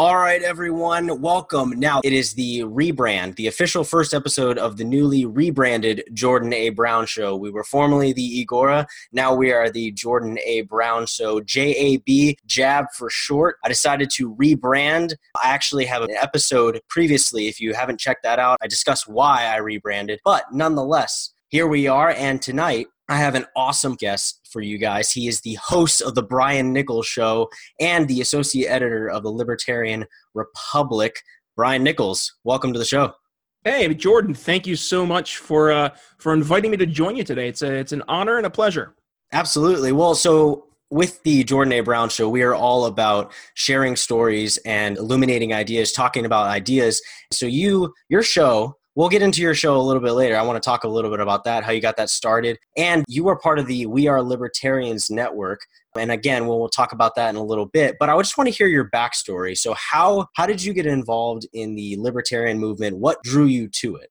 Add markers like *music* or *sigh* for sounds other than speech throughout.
All right, everyone, welcome. Now, it is the rebrand, the official first episode of the newly rebranded Jordan A. Brown Show. We were formerly the Egora, now we are the Jordan A. Brown Show, JAB, Jab for short. I decided to rebrand. I actually have an episode previously. If you haven't checked that out, I discuss why I rebranded. But nonetheless, here we are, and tonight I have an awesome guest for you guys. He is the host of the Brian Nichols Show and the associate editor of the Libertarian Republic. Brian Nichols, welcome to the show. Hey, Jordan, thank you so much for uh, for inviting me to join you today. It's a, it's an honor and a pleasure. Absolutely. Well, so with the Jordan A. Brown Show, we are all about sharing stories and illuminating ideas, talking about ideas. So you, your show We'll get into your show a little bit later. I want to talk a little bit about that, how you got that started. And you are part of the We Are Libertarians network. And again, we'll, we'll talk about that in a little bit. But I just want to hear your backstory. So how how did you get involved in the libertarian movement? What drew you to it?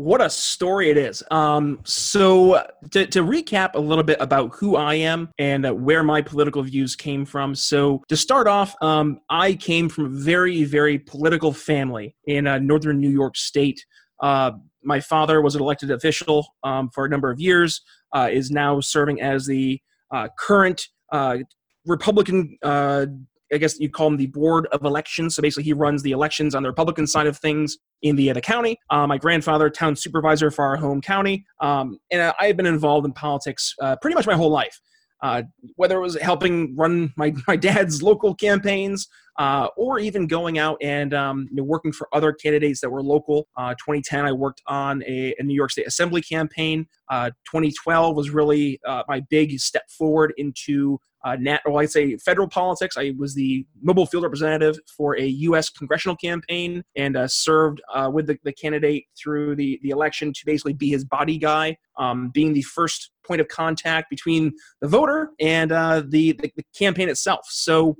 What a story it is. Um, so, to, to, recap a little bit about who I am and uh, where my political views came from. So, to start off, um, I came from a very, very political family in uh, northern New York State. Uh, my father was an elected official um, for a number of years, uh, is now serving as the uh, current uh, Republican, uh, I guess you'd call him the Board of Elections. So basically, he runs the elections on the Republican side of things in the, the county. Uh, my grandfather, town supervisor for our home county. Um, and I've been involved in politics pretty much my whole life. Uh, whether it was helping run my, *laughs* my dad's local campaigns uh, or even going out and um, you know, working for other candidates that were local. Uh, 2010, I worked on a, a, New York State Assembly campaign. Uh, 2012 was really uh, my big step forward into uh, nat- well, I'd say federal politics. I was the mobile field representative for a U.S. congressional campaign and uh, served uh, with the, the, candidate through the, the election to basically be his body guy, um, being the first point of contact between the voter and uh, the, the, the, campaign itself. So,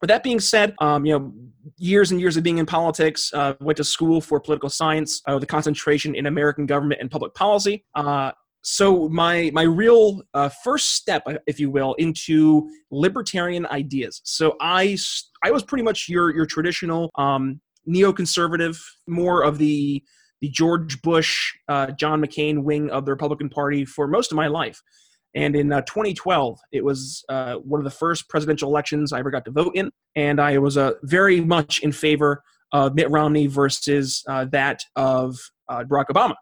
with that being said, um, you know, years and years of being in politics, uh, went to school for political science uh, with a concentration in American government and public policy so my my real uh, first step if you will into libertarian ideas. So i i was pretty much your your traditional um, neoconservative more of the the george bush uh, john mccain wing of the republican party for most of my life. And in uh, 2012 it was uh, one of the first presidential elections i ever got to vote in. And i was uh, very much in favor of mitt romney versus uh, that of barack obama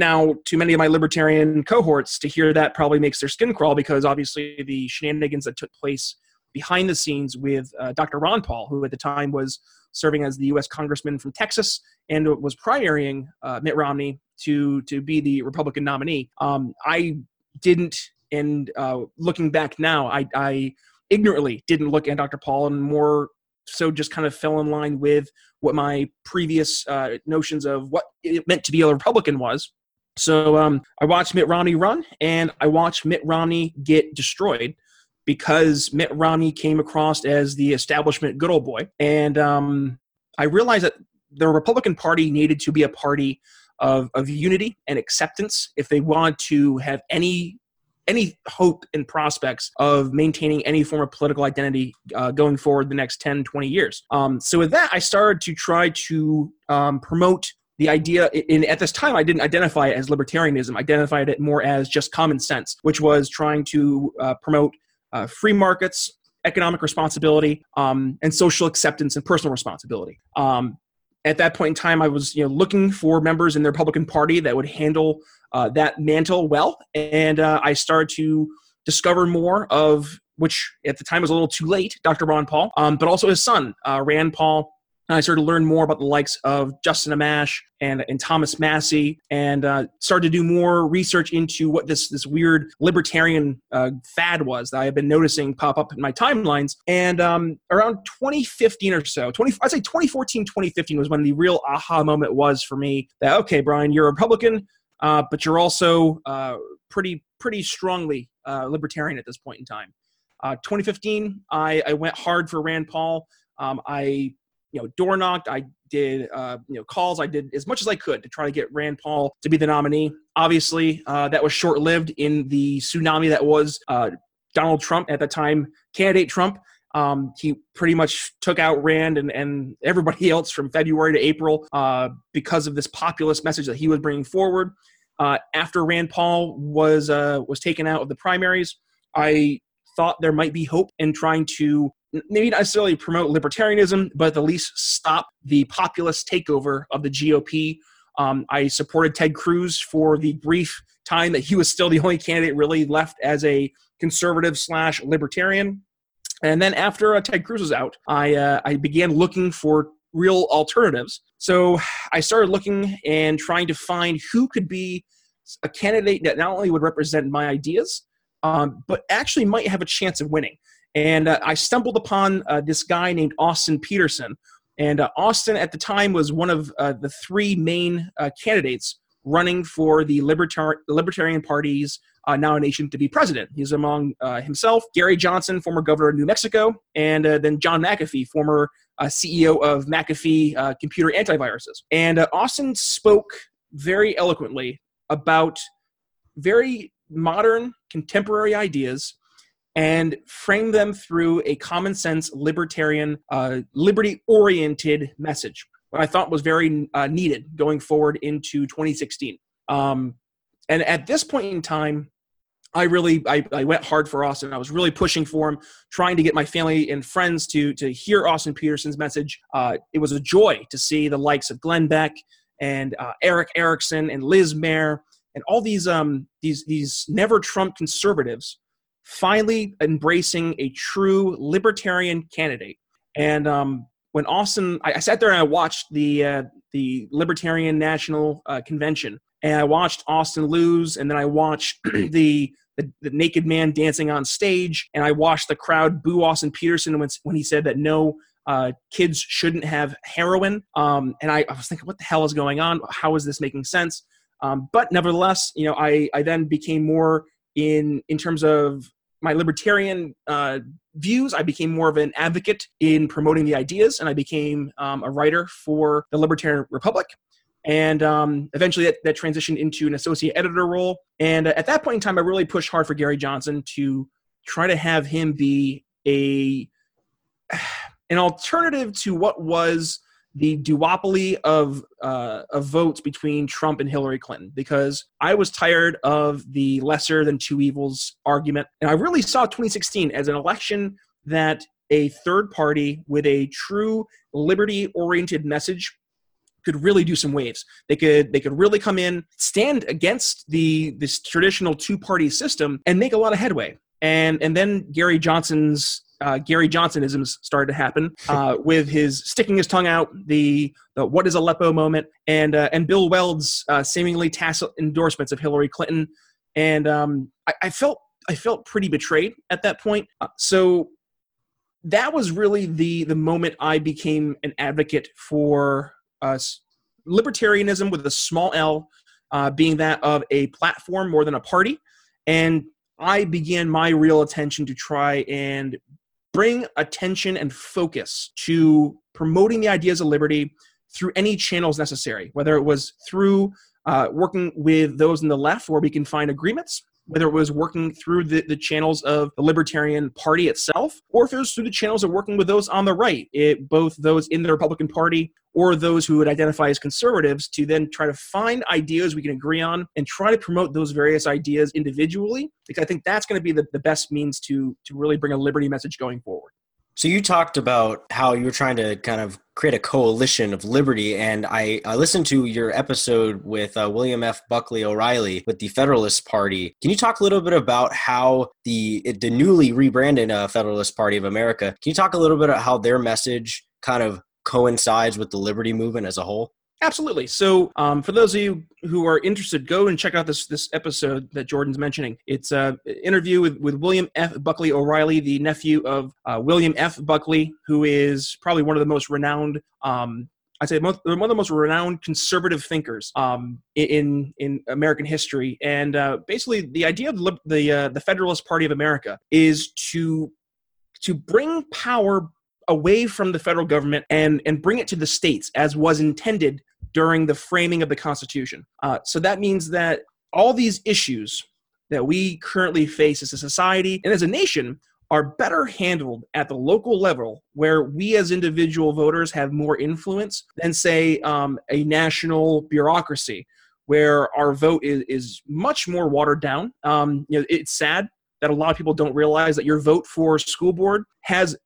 now, to many of my libertarian cohorts, to hear that probably makes their skin crawl because obviously the shenanigans that took place behind the scenes with uh, Dr. Ron Paul, who at the time was serving as the U.S. Congressman from Texas and was primarying uh, Mitt Romney to to be the Republican nominee. Um, I didn't, and uh, looking back now, I, I ignorantly didn't look at Dr. Paul and more so just kind of fell in line with what my previous uh, notions of what it meant to be a Republican was. So um, I watched Mitt Romney run, and I watched Mitt Romney get destroyed because Mitt Romney came across as the establishment good old boy. And um, I realized that the Republican Party needed to be a party of, of unity and acceptance if they want to have any any hope and prospects of maintaining any form of political identity uh, going forward the next 10 20 years um, so with that i started to try to um, promote the idea in at this time I didn't identify it as libertarianism. I identified it more as just common sense, which was trying to uh, promote uh, free markets, economic responsibility, um, and social acceptance and personal responsibility. Um, at that point in time, I was you know looking for members in the Republican Party that would handle uh, that mantle well, and uh, I started to discover more of which at the time was a little too late, Dr. Ron Paul, um, but also his son, uh, Rand Paul, and I started to learn more about the likes of Justin Amash and, and Thomas Massie and uh, started to do more research into what this, this weird libertarian uh, fad was that I had been noticing pop up in my timelines. And um, around 2015 or so, 20, I'd say 2014, 2015 was when the real aha moment was for me that, okay, Brian, you're a Republican, uh, but you're also uh, pretty, pretty strongly uh, libertarian at this point in time. Uh, 2015, I, I went hard for Rand Paul. Um, I you know door knocked. I did uh, you know calls. I did as much as i could to try to get rand paul to be the nominee. Obviously uh, that was short lived in the tsunami that was uh, donald trump at the time candidate trump. Um, he pretty much took out Rand and, and everybody *laughs* else from February to April uh, because of this populist message that he was bringing forward. Uh, after Rand Paul was uh, was taken out of the primaries, I thought there might be hope in trying to maybe not necessarily promote libertarianism, but at least stop the populist takeover of the GOP. Um, I supported Ted Cruz for the brief time that he was still the only candidate really left as a conservative slash libertarian. And then after uh, Ted Cruz was out, I uh, I began looking for real alternatives. So I started looking and trying to find who could be a candidate that not only would represent my ideas, um, but actually might have a chance of winning. And uh, I stumbled upon uh, this guy named Austin Petersen. And uh, Austin at the time was one of uh, the three main uh, candidates running for the Libertar- Libertarian Party's nomination to be president. He's among himself, Gary Johnson, former governor of New Mexico, and then John McAfee, former CEO of McAfee Computer Antiviruses. And Austin spoke very eloquently about very modern, contemporary ideas and frame them through a common sense, libertarian, uh, liberty oriented message. What I thought was very uh, needed going forward into 2016. Um, and at this point in time, I really I, I went hard for Austin. I was really pushing for him, trying to get my family and friends to to hear Austin Petersen's message. Uh, it was a joy to see the likes of Glenn Beck and uh, Erick Erickson and Liz Mair and all these um these these never Trump conservatives finally embracing a true libertarian candidate. And um, when Austin, I, I, sat there and I watched the uh, the Libertarian National uh, Convention, and I watched Austin lose, and then I watched *clears throat* the, the, the naked man dancing on stage, and I watched the crowd boo Austin Petersen when when he said that no. Uh, kids shouldn't have heroin, um, and I, I was thinking, what the hell is going on? How is this making sense? Um, but nevertheless, you know, I, I then became more in in terms of my libertarian uh, views. I became more of an advocate in promoting the ideas, and I became um, a writer for the Libertarian Republic. And um, eventually, that, that, transitioned into an associate editor role. And uh, at that point in time, I really pushed hard for Gary Johnson to try to have him be a *sighs* an alternative to what was the duopoly of uh, of votes between Trump and Hillary Clinton because I was tired of the lesser than two evils argument, and I really saw 2016 as an election that a third party with a true liberty oriented message could really do some waves. They could they could really come in, stand against the this traditional two party system, and make a lot of headway. And and then Gary Johnson's uh, Gary Johnsonisms started to happen uh, *laughs* with his sticking his tongue out, the, the "What is Aleppo" moment, and uh, and Bill Weld's uh, seemingly tacit endorsements of Hillary Clinton, and um, I, I, felt I felt pretty betrayed at that point. Uh, so that was really the the moment I became an advocate for us libertarianism with a small L, uh, being that of a platform more than a party, and I began my real attention to try and bring attention and focus to promoting the ideas of liberty through any channels necessary, whether it was through uh, working with those in the left where we can find agreements, whether it was working through the, the channels of the Libertarian Party itself, or if it was through the channels of working with those on the right, it, both those in the Republican Party or those who would identify as conservatives, to then try to find ideas we can agree on and try to promote those various ideas individually, because I think that's going to be the, the best means to, to really bring a liberty message going forward. So you talked about how you were trying to kind of create a coalition of liberty, and I, I listened to your episode with uh, William F. Buckley O'Reilly with the Federalist Party. Can you talk a little bit about how the the newly rebranded uh, Federalist Party of America? Can you talk a little bit about how their message kind of coincides with the liberty movement as a whole? Absolutely. So, um, for those of you who are interested, go and check out this this episode that Jordan's mentioning. It's an interview with, with William F. Buckley O'Reilly, the nephew of uh, William F. Buckley, who is probably one of the most renowned. Um, I'd say most, one of the most renowned conservative thinkers um, in in American history, and uh, basically the idea of the the, uh, the Federalist Party of America is to to bring power away from the federal government and and bring it to the states as was intended during the framing of the Constitution. Uh, so that means that all these issues that we currently face as a society and as a nation are better handled at the local level where we as individual voters have more influence than, say, um, a national bureaucracy where our vote is, is much more watered down. Um, you know, it's sad that a lot of people don't realize that your vote for school board has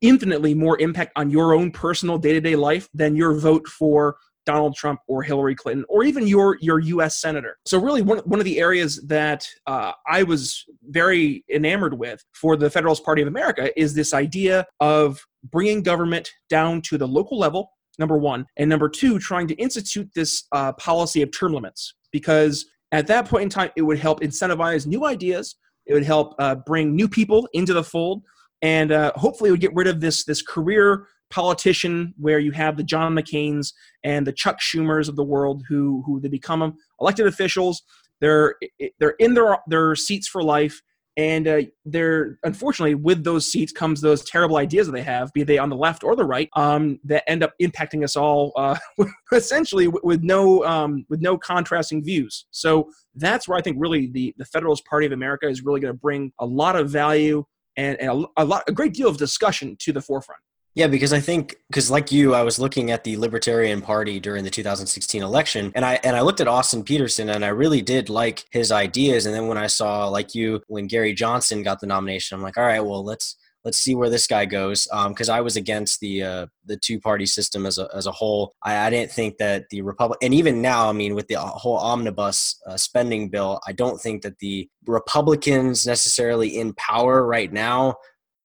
infinitely more impact on your own personal day-to-day life than your vote for Donald Trump or Hillary Clinton or even your your U.S. senator. So really, one one of the areas that uh, I was very enamored with for the Federalist Party of America is this idea of bringing government down to the local level. Number one, and number two, trying to institute this uh, policy of term limits because at that point in time, it would help incentivize new ideas. It would help uh, bring new people into the fold, and uh, hopefully, it would get rid of this this career politician where you have the John McCain's and the Chuck Schumers of the world who who they become elected officials. They're they're in their their seats for life, and uh, they're unfortunately with those seats comes those terrible ideas that they have, be they on the left or the right, um, that end up impacting us all uh, *laughs* essentially with, with no um, with no contrasting views. So that's where I think really the the Federalist Party of America is really going to bring a lot of value and, and a, a lot a great deal of discussion to the forefront. Yeah, because I think because like you, I was looking at the Libertarian Party during the 2016 election, and I and I looked at Austin Petersen, and I really did like his ideas. And then when I saw like you, when Gary Johnson got the nomination, I'm like, all right, well let's let's see where this guy goes. Because um, I was against the uh, the two party system as a as a whole. I, I didn't think that the Republic, and even now, I mean, with the whole omnibus uh, spending bill, I don't think that the Republicans necessarily in power right now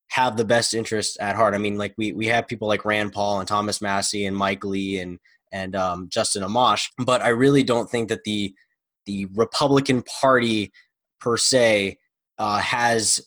have the best interest at heart. I mean, like we we have people like Rand Paul and Thomas Massie and Mike Lee and and um, Justin Amash, but I really don't think that the the Republican Party per se uh, has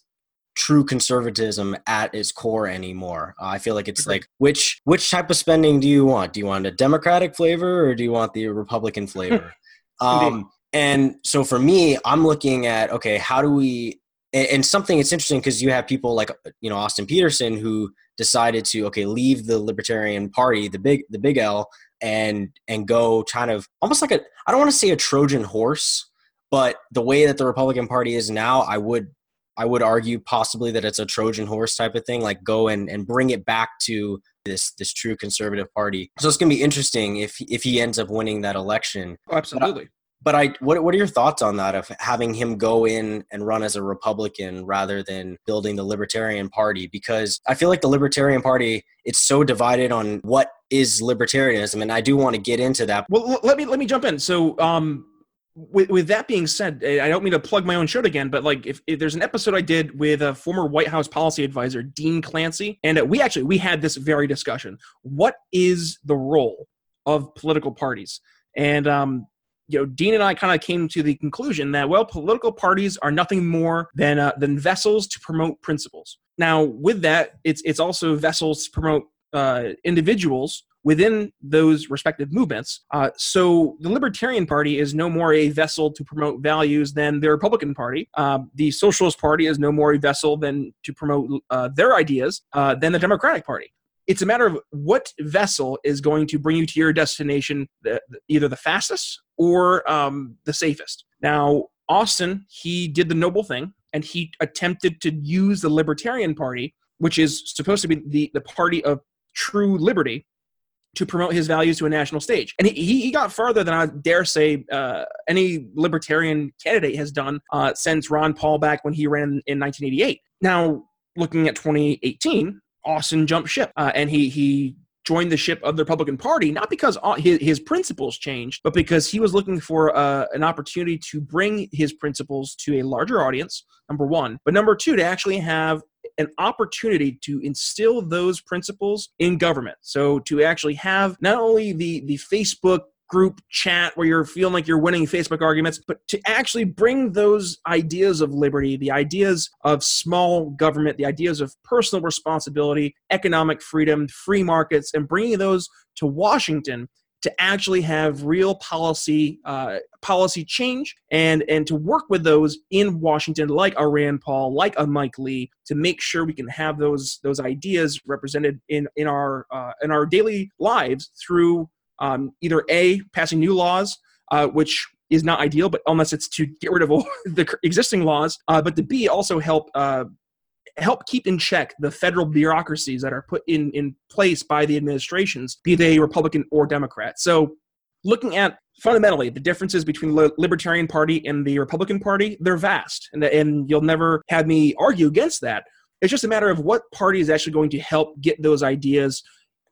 true conservatism at its core anymore. Uh, I feel like it's like which which type of spending do you want? Do you want a Democratic flavor or do you want the Republican flavor? *laughs* um, and so for me, I'm looking at okay, how do we and, and something it's interesting because you have people like you know Austin Petersen who decided to okay leave the Libertarian Party, the big the big L, and and go kind of almost like a I don't want to say a Trojan horse, but the way that the Republican Party is now, I would I would argue possibly that it's a Trojan horse type of thing, like go and, and bring it back to this this true conservative party. So it's gonna be interesting if if he ends up winning that election. Oh, absolutely but I what what are your thoughts on that of having him go in and run as a Republican rather than building the Libertarian Party? Because I feel like the Libertarian Party it's so divided on what is libertarianism, and I do want to get into that. Well, let me let me jump in. So, um, with, with that being said, I don't mean to plug my own show again, but like if, if, there's an episode I did with a former White House policy advisor, Dean Clancy, and we actually we had this very discussion. What is the role of political parties? And um, you know, Dean and I kind of came to the conclusion that well, political parties are nothing more than uh, than vessels to promote principles. Now, with that, it's it's also vessels to promote uh, individuals within those respective movements. Uh, so the Libertarian Party is no more a vessel to promote values than the Republican Party. Uh, the Socialist Party is no more a vessel than to promote uh, their ideas uh, than the Democratic Party it's a matter of what vessel is going to bring you to your destination the, either the fastest or um, the safest now austin he did the noble thing and he attempted to use the libertarian party which is supposed to be the, the party of true liberty to promote his values to a national stage. And he, he got farther than I dare say uh, any libertarian candidate has done uh, since Ron Paul back when he ran in 1988. Now, looking at 2018, Austin jumped ship, uh, and he he joined the ship of the Republican Party not because his, his principles changed, but because he was looking for uh, an opportunity to bring his principles to a larger audience. Number one, but number two, to actually have an opportunity to instill those principles in government. So to actually have not only the the Facebook group chat where you're feeling like you're winning Facebook arguments, but to actually bring those ideas of liberty, the ideas of small government, the ideas of personal responsibility, economic freedom, free markets, and bringing those to Washington to actually have real policy uh, policy change and and to work with those in Washington, like a Rand Paul, like a Mike Lee, to make sure we can have those those ideas represented in in our uh, in our daily lives through um, either A, passing new laws, uh, which is not ideal, but unless it's to get rid of all *laughs* the existing laws, uh, but the B, also help uh, help keep in check the federal bureaucracies that are put in, in place by the administrations, be they Republican or Democrat. So, looking at fundamentally the differences between the Libertarian Party and the Republican Party, they're vast. And, and you'll never have me argue against that. It's just a matter of what party is actually going to help get those ideas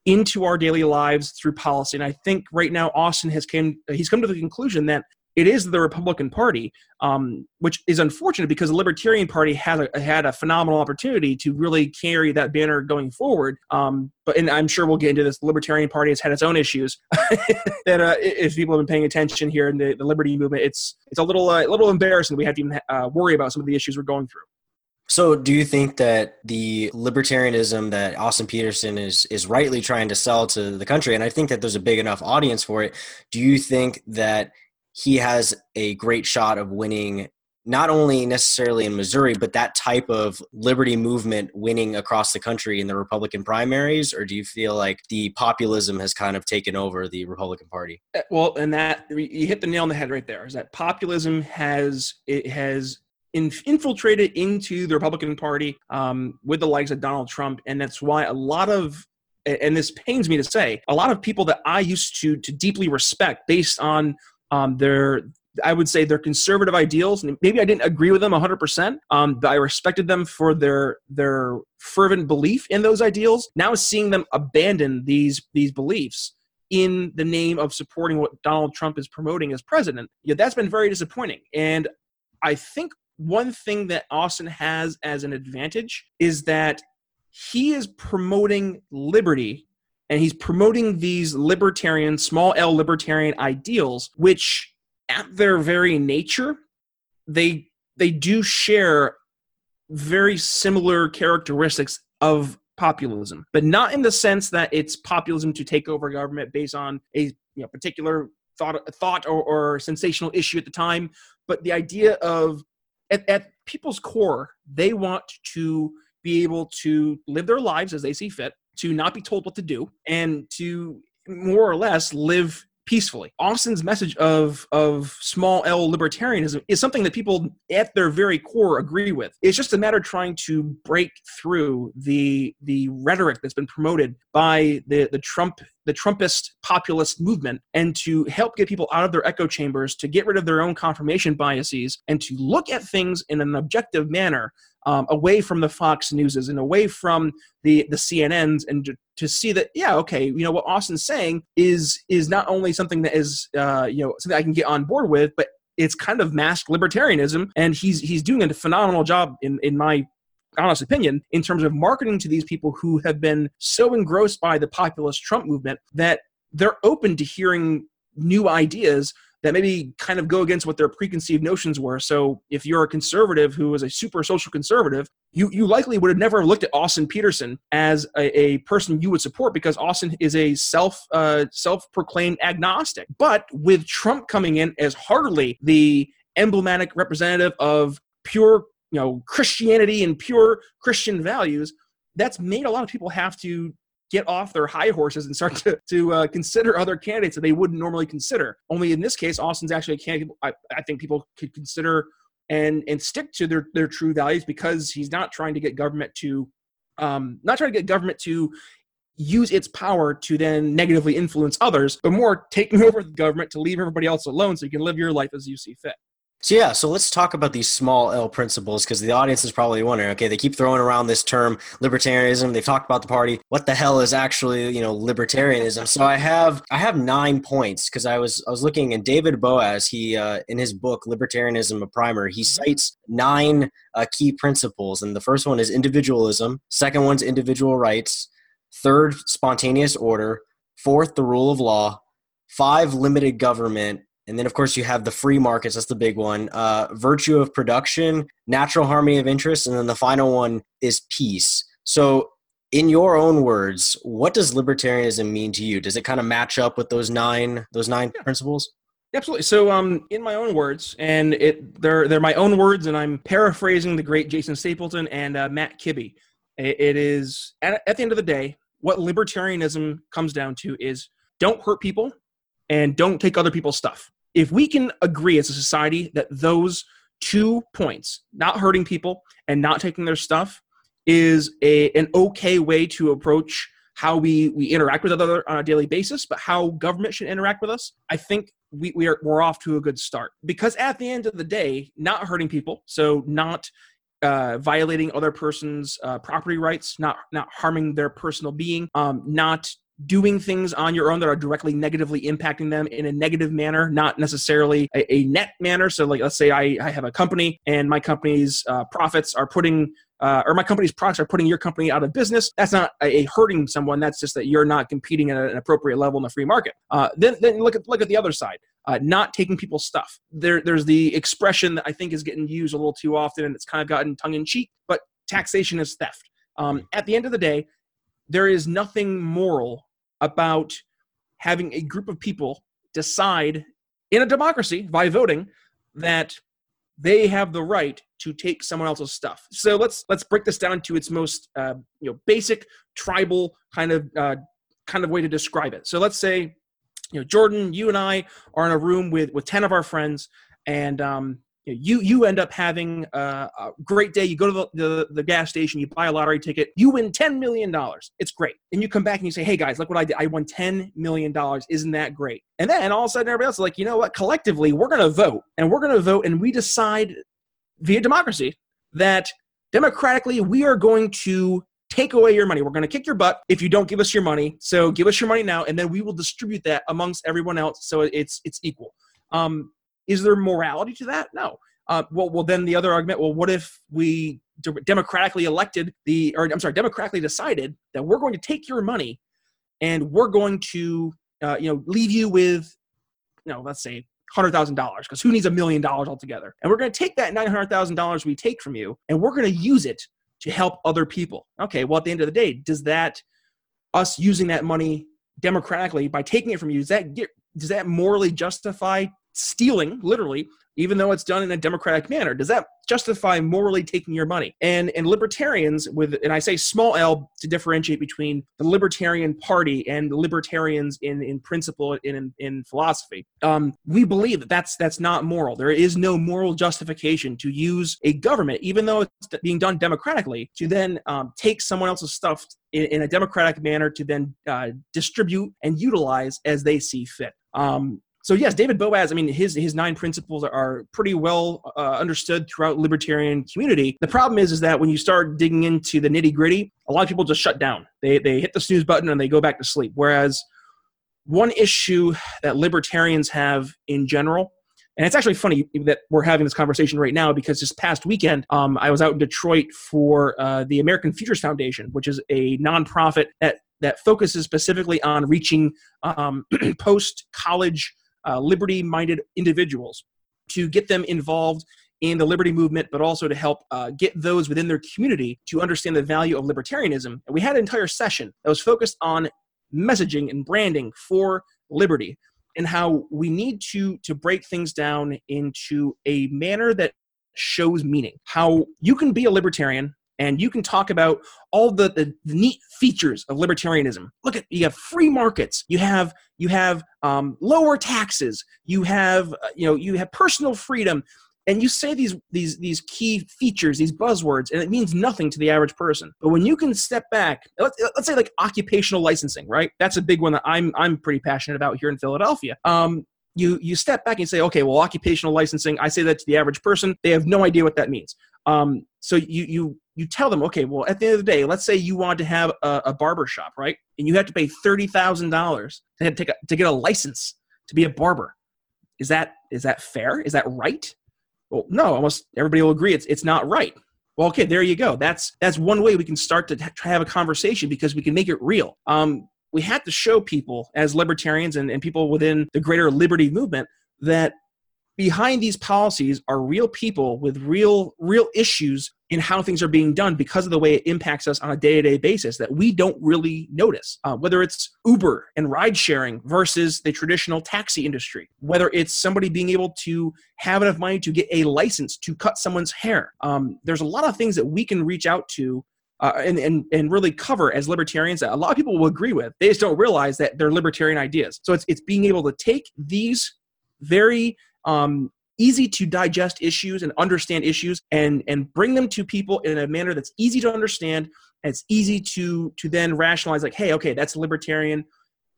into our daily lives through policy. And I think right now Austin has came he's come to the conclusion that it is the Republican Party, um, which is unfortunate because the Libertarian Party has a, had a phenomenal opportunity to really carry that banner going forward. Um, but and I'm sure we'll get into this. The Libertarian Party has had its own issues *laughs* that uh, if people have been paying attention here in the, the liberty movement, it's it's a little uh, a little embarrassing. We have to even uh, worry about some of the issues we're going through. So, do you think that the libertarianism that Austin Petersen is is rightly trying to sell to the country, and I think that there's a big enough audience for it, do you think that he has a great shot of winning not only necessarily in Missouri, but that type of liberty movement winning across the country in the Republican primaries? Or do you feel like the populism has kind of taken over the Republican Party? Uh, well, and that you hit the nail on the head right there. Is that populism has it has infiltrated into the Republican Party um, with the likes of Donald Trump, and that's why a lot of and this pains me to say, a lot of people that I used to to deeply respect based on um, their I would say their conservative ideals, and maybe I didn't agree with them 100%, um, but I respected them for their their fervent belief in those ideals. Now seeing them abandon these these beliefs in the name of supporting what Donald Trump is promoting as president, yeah, that's been very disappointing. And I think one thing that Austin has as an advantage is that he is promoting liberty and he's promoting these libertarian, small L libertarian ideals, which at their very nature, they they do share very similar characteristics of populism, but not in the sense that it's populism to take over government based on a you know, particular thought, thought or, or sensational issue at the time, but the idea of at, at people's core, they want to be able to live their lives as they see fit, to not be told what to do, and to more or less live peacefully. Austin's message of of small L libertarianism is something that people at their very core agree with. It's just a matter of trying to break through the the rhetoric that's been promoted by the the Trump the Trumpist populist movement and to help get people out of their echo chambers, to get rid of their own confirmation biases, and to look at things in an objective manner um, away from the Fox Newses and away from the the CNNs, and to, to, see that yeah, okay, you know what Austin's saying is is not only something that is uh, you know something I can get on board with, but it's kind of masked libertarianism, and he's he's doing a phenomenal job in in my honest opinion in terms of marketing to these people who have been so engrossed by the populist Trump movement that they're open to hearing new ideas that maybe kind of go against what their preconceived notions were. So if you're a conservative who is a super social conservative, you, you likely would have never looked at Austin Petersen as a, a person you would support because Austin is a self uh, self proclaimed agnostic. But with Trump coming in as hardly the emblematic representative of pure you know Christianity and pure Christian values, that's made a lot of people have to get off their high horses and start *laughs* to, to uh, consider other candidates that they wouldn't normally consider. Only in this case, Austin's actually a candidate I, I think people could consider and and stick to their, their true values because he's not trying to get government to um, not trying to get government to use its power to then negatively influence others, but more taking *laughs* over the government to leave everybody else alone so you can live your life as you see fit. So yeah, so let's talk about these small L principles because the audience is probably wondering. Okay, they keep throwing around this term libertarianism. They've talked about the party. What the hell is actually you know libertarianism? So I have I have nine points because I was I was looking and David Boaz he uh, in his book Libertarianism a Primer he mm-hmm. cites nine uh, key principles and the first one is individualism. Second one's individual rights. Third, spontaneous order. Fourth, the rule of law. Five, limited government and then, of course, you have the free markets. That's the big one. Uh, virtue of production, natural harmony of interest, and then the final one is peace. So, in your own words, what does libertarianism mean to you? Does it kind of match up with those nine those nine yeah. principles? Absolutely. So, um, in my own words, and it they're they're my own words, and I'm paraphrasing the great Jason Stapleton and uh, Matt Kibbe. it, it is at, at the end of the day, what libertarianism comes down to is don't hurt people and don't take other people's stuff if we can agree as a society that those two points, not hurting people and not taking their stuff, is a an okay way to approach how we we interact with other on a daily basis, but how government should interact with us, I think we, we are we're off to a good start. Because at the end of the day, not hurting people, so not uh, violating other person's uh, property rights, not not harming their personal being, um, not doing things on your own that are directly negatively impacting them in a negative manner, not necessarily a, a net manner. So, like, let's say I, I have a company and my company's uh, profits are putting uh, or my company's products are putting your company out of business. That's not a, a, hurting someone. That's just that you're not competing at an appropriate level in the free market. Uh, then, then look at look at the other side. Uh, not taking people's stuff. There, there's the expression that I think is getting used a little too often, and it's kind of gotten tongue in cheek. But taxation is theft. Um, at the end of the day, there is nothing moral about having a group of people decide in a democracy by voting that they have the right to take someone else's stuff. So let's let's break this down to its most uh, you know basic tribal kind of uh, kind of way to describe it. So let's say you know Jordan, you and I are in a room with with ten of our friends, and um, you you end up having a, great day. You go to the, the, the, gas station, you buy a lottery ticket, you win $10 million. It's great. And you come back and you say, hey guys, look what I did. I won $10 million. Isn't that great? And then all of a sudden everybody else is like, you know what? Collectively, we're going to vote and we're going to vote and we decide via democracy that democratically we are going to take away your money. We're going to kick your butt if you don't give us your money. So give us your money now, and then we will distribute that amongst everyone else so it's it's equal. Um, is there morality to that? No. Uh, well, well, then the other argument. Well, what if we democratically elected the, or I'm sorry, democratically decided that we're going to take your money, and we're going to, uh, you know, leave you with, you know, let's say hundred thousand dollars, because who needs a million dollars altogether? And we're going to take that nine hundred thousand dollars we take from you, and we're going to use it to help other people. Okay. Well, at the end of the day, does that us using that money democratically by taking it from you does that get does that morally justify stealing, literally, even though it's done in a democratic manner. Does that justify morally taking your money? And and libertarians with and I say small L to differentiate between the Libertarian Party and the libertarians in in principle in in, in philosophy. Um, we believe that that's that's not moral. There is no moral justification to use a government, even though it's being done democratically, to then um, take someone else's stuff in, in, a democratic manner to then uh, distribute and utilize as they see fit. Um, so yes, David Boaz. I mean, his his nine principles are pretty well uh, understood throughout libertarian community. The problem is, is that when you start digging into the nitty gritty, a lot of people just shut down. They they hit the snooze button and they go back to sleep. Whereas one issue that libertarians have in general, and it's actually funny that we're having this conversation right now because this past weekend, um, I was out in Detroit for uh, the American Futures Foundation, which is a nonprofit that that focuses specifically on reaching um, *clears throat* post college uh, liberty minded individuals to get them involved in the liberty movement, but also to help uh, get those within their community to understand the value of libertarianism. And we had an entire session that was focused on messaging and branding for liberty and how we need to to break things down into a manner that shows meaning how you can be a libertarian and you can talk about all the, the, the, neat features of libertarianism. Look at you have free markets, you have you have um, lower taxes, you have uh, you know you have personal freedom, and you say these these these key features, these buzzwords, and it means nothing to the average person. But when you can step back, let's, let's say like occupational licensing, right? That's a big one that I'm I'm pretty passionate about here in Philadelphia. Um, you you step back and say, okay, well, occupational licensing. I say that to the average person, they have no idea what that means. Um, so you you you tell them, okay, well, at the end of the day, let's say you want to have a, a barber shop, right? And you have to pay thirty thousand dollars to take a, to get a license to be a barber. Is that is that fair? Is that right? Well, no. Almost everybody will agree it's it's not right. Well, okay, there you go. That's that's one way we can start to have a conversation because we can make it real. Um, we have to show people as libertarians and, and people within the greater liberty movement that behind these policies are real people with real real issues in how things are being done because of the way it impacts us on a day-to-day basis that we don't really notice uh, whether it's uber and ride sharing versus the traditional taxi industry whether it's somebody being able to have enough money to get a license to cut someone's hair um, there's a lot of things that we can reach out to uh, and, and, and really cover as libertarians that a lot of people will agree with. They just don't realize that they're libertarian ideas. So it's, it's being able to take these very um, easy to digest issues and understand issues and and bring them to people in a manner that's easy to understand. And it's easy to to then rationalize like hey okay that's libertarian.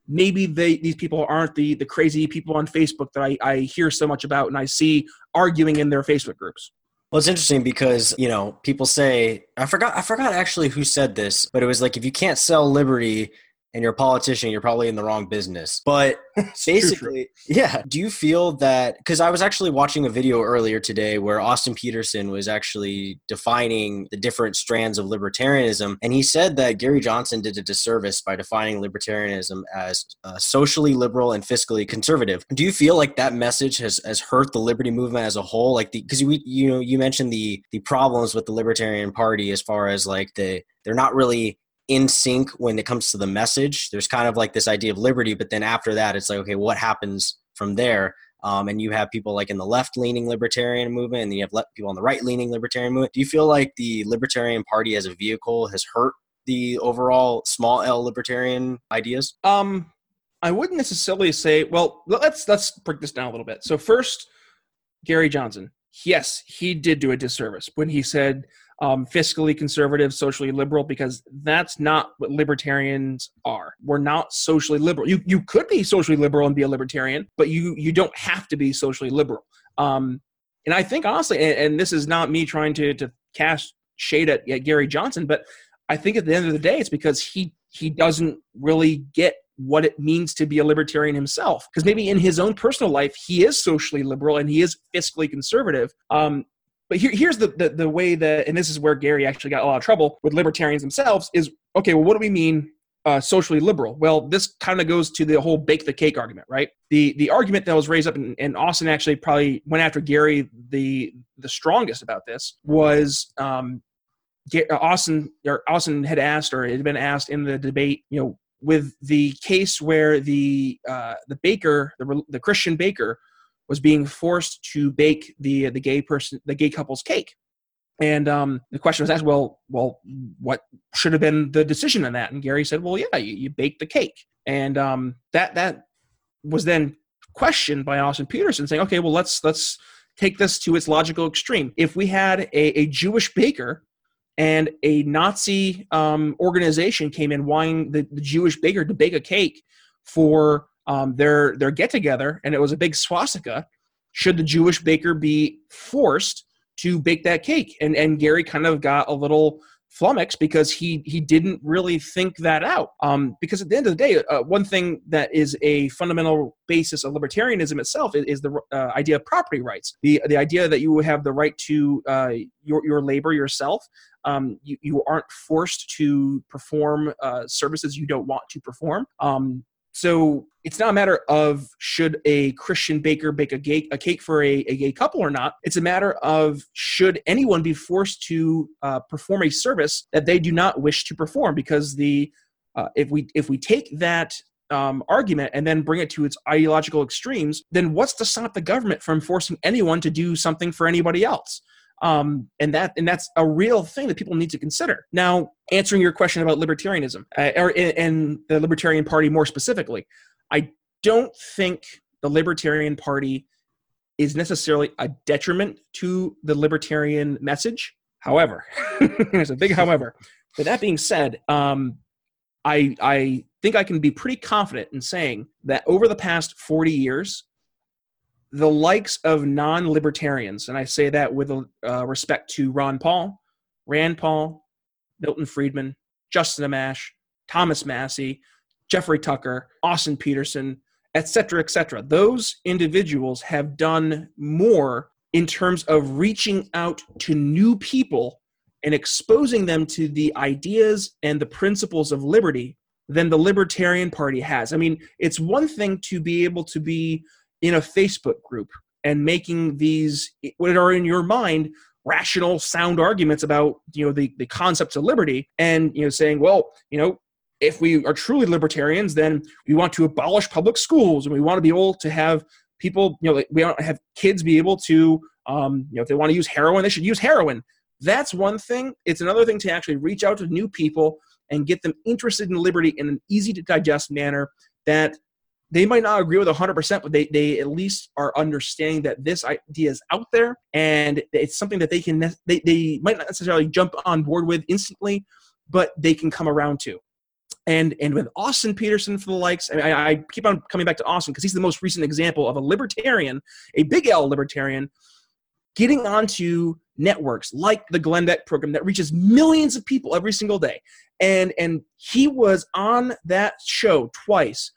Maybe they these people aren't the the crazy people on facebook that i i hear so much about and i see arguing in their facebook groups. Well, it's interesting because you know people say I forgot I forgot actually who said this, but it was like if you can't sell liberty, and you're a politician, you're probably in the wrong business. But *laughs* basically, yeah. Do you feel that? Because I was actually watching a video earlier today where Austin Petersen was actually defining the different strands of libertarianism. And he said that Gary Johnson did a disservice by defining libertarianism as uh, socially liberal and fiscally conservative. Do you feel like that message has, has hurt the liberty movement as a whole? Like, because we, you know, you mentioned the the problems with the Libertarian Party as far as like the they're not really in sync when it comes to the message. There's kind of like this idea of liberty, but then after that, it's like, okay, what happens from there? Um, and you have people like in the left leaning libertarian movement, and then you have people on the right leaning libertarian movement. Do you feel like the Libertarian Party as a vehicle has hurt the overall small L libertarian ideas? Um, I wouldn't necessarily say. Well, let's let's break this down a little bit. So first, Gary Johnson. Yes, he did do a disservice when he said um, fiscally conservative, socially liberal, because that's not what libertarians are. We're not socially liberal. You you could be socially liberal and be a libertarian, but you you don't have to be socially liberal. Um, and I think honestly, and, and, this is not me trying to to cast shade at, at Gary Johnson, but I think at the end of the day, it's because he he doesn't really get what it means to be a libertarian himself. Because maybe in his own personal life, he is socially liberal and he is fiscally conservative. Um, but here, here's the, the, the way that, and this is where Gary actually got a lot of trouble with libertarians themselves. Is okay. Well, what do we mean uh, socially liberal? Well, this kind of goes to the whole bake the cake argument, right? The the argument that was raised up, and, and Austin actually probably went after Gary the the strongest about this was um, Austin or Austin had asked or had been asked in the debate, you know, with the case where the uh, the baker, the the Christian baker, was being forced to bake the the gay person the gay couple's cake. And um, the question was asked well well what should have been the decision on that? And gary said well yeah you, you the cake. And um, that that was then questioned by austin petersen saying okay well let's let's take this to its logical extreme. If we had a, a jewish baker and a nazi um, organization came in wanting the, the jewish baker to bake a cake for um, their their get together, and it was a big swastika. Should the Jewish baker be forced to bake that cake? And and Gary kind of got a little flummoxed because he he didn't really think that out. Um, because at the end of the day, uh, one thing that is a fundamental basis of libertarianism itself is, is the uh, idea of property rights. The the idea that you have the right to uh, your your labor yourself. Um, you, you aren't forced to perform uh, services you don't want to perform. Um, so it's not a matter of should a Christian baker bake a, gay, a cake for a, a, gay couple or not. It's a matter of should anyone be forced to uh, perform a service that they do not wish to perform because the uh, if we if we take that um, argument and then bring it to its ideological extremes, then what's to stop the government from forcing anyone to do something for anybody else? Um, and that and that's a real thing that people need to consider. Now, answering your question about libertarianism uh, or and the Libertarian Party more specifically, I don't think the Libertarian Party is necessarily a detriment to the libertarian message. However, *laughs* there's a big however. But that being said, um, I I think I can be pretty confident in saying that over the past 40 years, the likes of non libertarians, and I say that with uh, respect to Ron Paul, Rand Paul, Milton Friedman, Justin Amash, Thomas Massie, Jeffrey Tucker, Austin Petersen, etc., etc. Those individuals have done more in terms of reaching out to new people and exposing them to the ideas and the principles of liberty than the Libertarian Party has. I mean, it's one thing to be able to be in a Facebook group and making these what are in your mind rational sound arguments about you know the, the concepts of liberty and you know saying well you know if we are truly libertarians then we want to abolish public schools and we want to be able to have people you know we want to have kids be able to um, you know if they want to use heroin they should use heroin. That's one thing. It's another thing to actually reach out to new people and get them interested in liberty in an easy to digest manner that they might not agree with 100% but they, they at least are understanding that this idea is out there and it's something that they can they, they might not necessarily jump on board with instantly but they can come around to and and with austin petersen for the likes I, mean, I, I keep on coming back to austin because he's the most recent example of a libertarian a big l libertarian getting onto networks like the Glenn Beck program that reaches millions of people every single day. And and he was on that show twice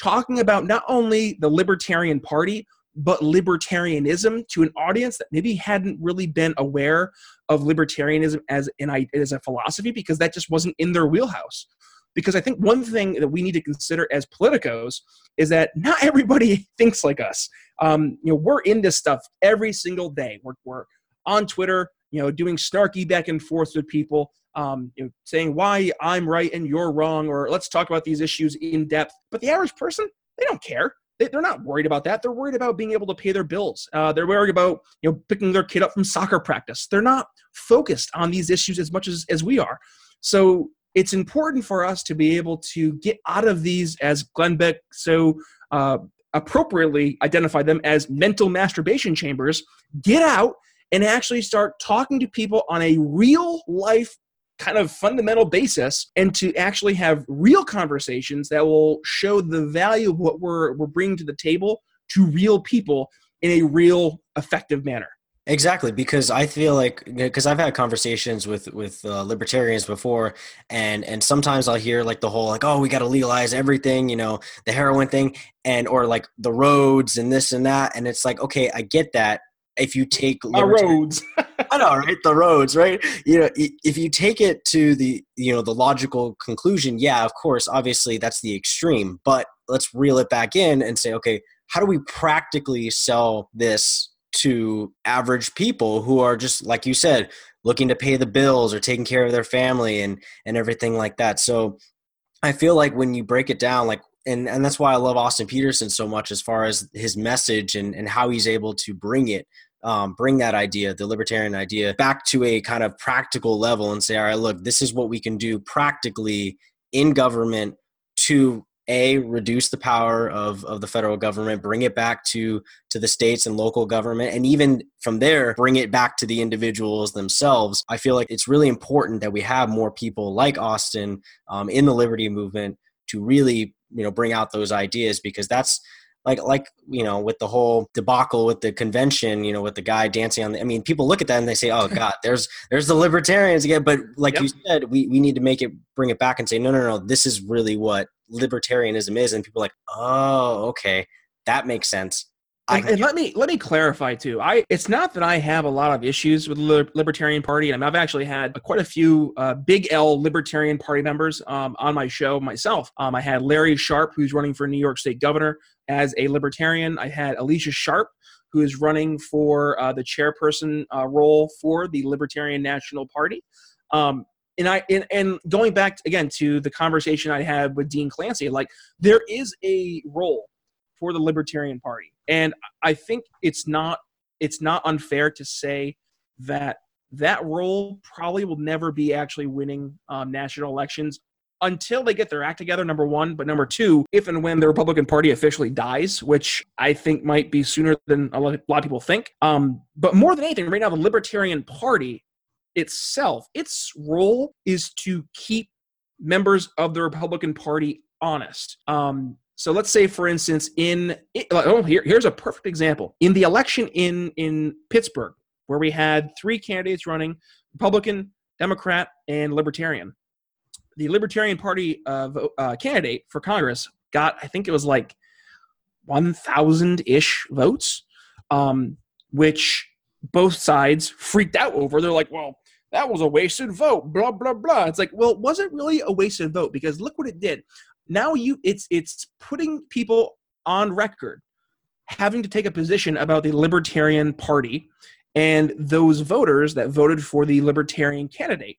talking about not only the Libertarian Party but libertarianism to an audience that maybe hadn't really been aware of libertarianism as an as a philosophy because that just wasn't in their wheelhouse. Because I think one thing that we need to consider as politicos is that not everybody *laughs* thinks like us. Um, you know, we're in this stuff every single day. We're, we're on Twitter, you know, doing snarky back and forth with people, um, you know, saying why I'm right and you're wrong, or let's talk about these issues in depth. But the average person, they don't care. They, are not worried about that. They're worried about being able to pay their bills. Uh, they're worried about you know picking their kid up from soccer practice. They're not focused on these issues as much as, as we are. So it's important for us to be able to get out of these, as Glenn Beck so uh, appropriately identified them as mental masturbation chambers. Get out and actually start talking to people on a real life kind of fundamental basis and to actually have real conversations that will show the value of what we're, we're bringing to the table to real people in a real effective manner. Exactly, because I feel like because I've had conversations with with uh, libertarians before, and and sometimes I'll hear like the whole like oh we got to legalize everything, you know, the heroin thing, and or like the roads and this and that, and it's like okay, I get that, if you take roads *laughs* i know right? The roads right? You know if you take it to the you know the logical conclusion yeah of course obviously that's the extreme but let's reel it back in and say okay how do we practically sell this to average people who are just like you said looking to pay the bills or taking care of their family and and everything like that? So i feel like when you break it down like and and that's why I love Austin Petersen so much as far as his message and and how he's able to bring it um, bring that idea, the libertarian idea, back to a kind of practical level and say, all right, look, this is what we can do practically in government to a reduce the power of, of the federal government bring it back to to the states and local government and even from there bring it back to the individuals themselves. I feel like it's really important that we have more people like austin um, in the liberty movement to really you know bring out those ideas because that's like like you know with the whole debacle with the convention you know with the guy dancing on the i mean people look at that and they say oh *laughs* god there's there's the libertarians again but like yep. you said we, we need to make it bring it back and say no no no this is really what libertarianism is and people like oh okay that makes sense and, and, let me let me clarify too. I it's not that I have a lot of issues with the Libertarian Party. Mean, I've actually had quite a few uh, big L Libertarian Party members um, on my show myself. Um, I had Larry Sharpe, who's running for New York State governor as a Libertarian. I had Alicia Sharp, who is running for uh, the chairperson uh, role for the Libertarian National Party. Um, and I and, and going back again to the conversation I had with Dean Clancy, like there is a role for the Libertarian Party. And I think it's not it's not unfair to say that that role probably will never be actually winning um, national elections until they get their act together number one. But number two if and when the republican party officially dies which i think might be sooner than a lot of people think. Um, but more than anything right now the libertarian party itself its role is to keep members of the republican party honest. Um, so let's say, for instance, in oh here, here's a perfect example. In the election in in Pittsburgh, where we had three candidates running: Republican, Democrat, and Libertarian. The Libertarian Party uh, uh, candidate for Congress got, I think it was like one thousand ish votes, um, which both sides freaked out over. They're like, well. That was a wasted vote, blah blah blah. It's like, well, it really a wasted vote? Because look what it did now you it's it's putting people on record having to take a position about the libertarian party and those voters that voted for the libertarian candidate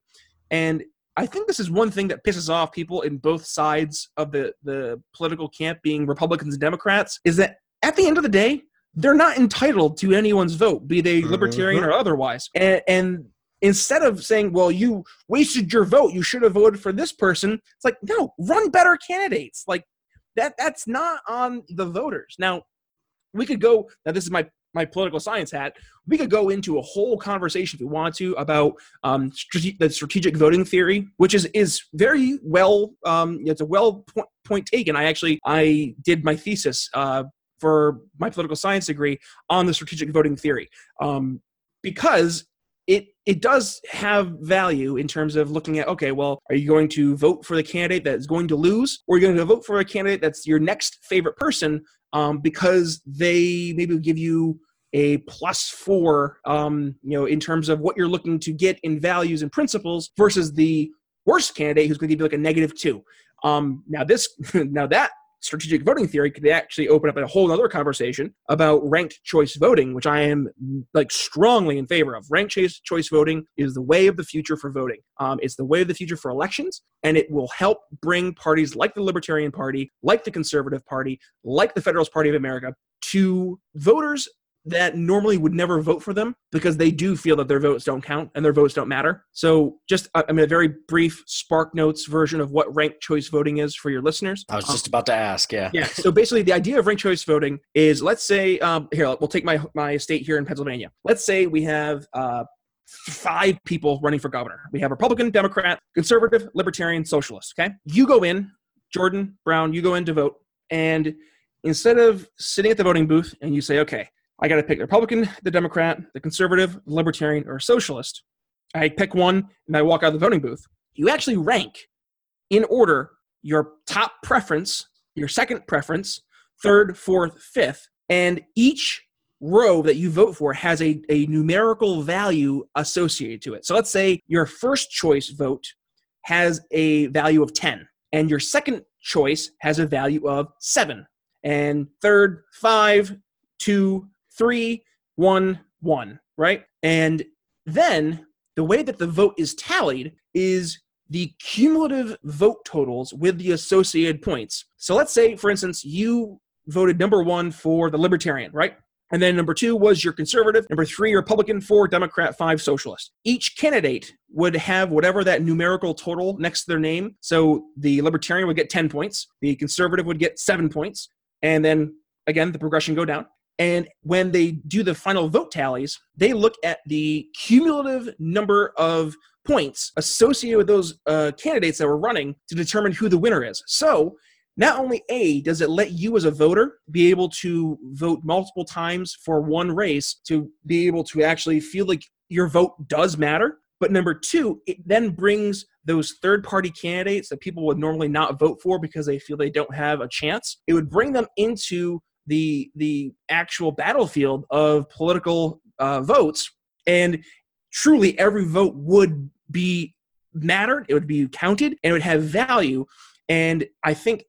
and i think this is one thing that pisses off people in both sides of the the political camp being republicans and democrats is that at the end of the day they're not entitled to anyone's vote be they libertarian mm-hmm. or otherwise and, and instead of saying, well, you wasted your vote, you should have voted for this person. It's like, no, run better candidates. Like, that that's not on the voters. Now, we could go. Now, this is my my political science hat. We could go into a whole conversation if we want to about um, strate- the strategic voting theory, which is is very well. Um, it's a well point, point taken. I actually I did my thesis uh, for my political science degree on the strategic voting theory um, because it it does have value in terms of looking at okay well are you going to vote for the candidate that's going to lose or are you going to vote for a candidate that's your next favorite person um, because they maybe give you a plus four um, you know in terms of what you're looking to get in values and principles versus the worst candidate who's going to give you like a negative two. Um, now this *laughs* now that strategic voting theory could actually open up a whole other conversation about ranked choice voting, which I am like strongly in favor of. Ranked choice, choice voting is the way of the future for voting. Um, it's the way of the future for elections, and it will help bring parties like the Libertarian Party, like the Conservative Party, like the Federalist Party of America to voters that normally would never vote for them because they do feel that their votes don't count and their votes don't matter. So, just I mean, a very brief Spark Notes version of what ranked choice voting is for your listeners. I was just um, about to ask. Yeah. Yeah. So basically, the idea of ranked choice voting is, let's say, um, here we'll take my my state here in Pennsylvania. Let's say we have. Uh, five people running for governor. We have Republican, Democrat, Conservative, Libertarian, Socialist. Okay. You go in, Jordan Brown, you go in to vote. And instead of sitting at the voting booth and you say, okay, I got to pick the Republican, the Democrat, the Conservative, the Libertarian, or Socialist. I pick one and I walk out of the voting booth. You actually rank in order your top preference, your second preference, third, fourth, fifth, and each row that you vote for has a, a numerical value associated to it. So let's say your first choice vote has a value of 10, and your second choice has a value of 7, and third, 5, 2, three, one, one, right? And then the way that the vote is tallied is the cumulative vote totals with the associated points. So let's say, for instance, you voted number one for the Libertarian, right? And then number two was your conservative, number three, Republican, four, Democrat, five, socialist. Each candidate would have whatever that numerical total next to their name. So the Libertarian would get 10 points, the conservative would get seven points, and then again, the progression go down. And when they do the final vote tallies, they look at the cumulative number of points associated with those uh, candidates that were running to determine who the winner is. So, not only A, does it let you as a voter be able to vote multiple times for one race to be able to actually feel like your vote does matter, but number two, it then brings those third party candidates that people would normally not vote for because they feel they don't have a chance, it would bring them into the the actual battlefield of political uh, votes, and truly every vote would be mattered. It would be counted, and it would have value. And I think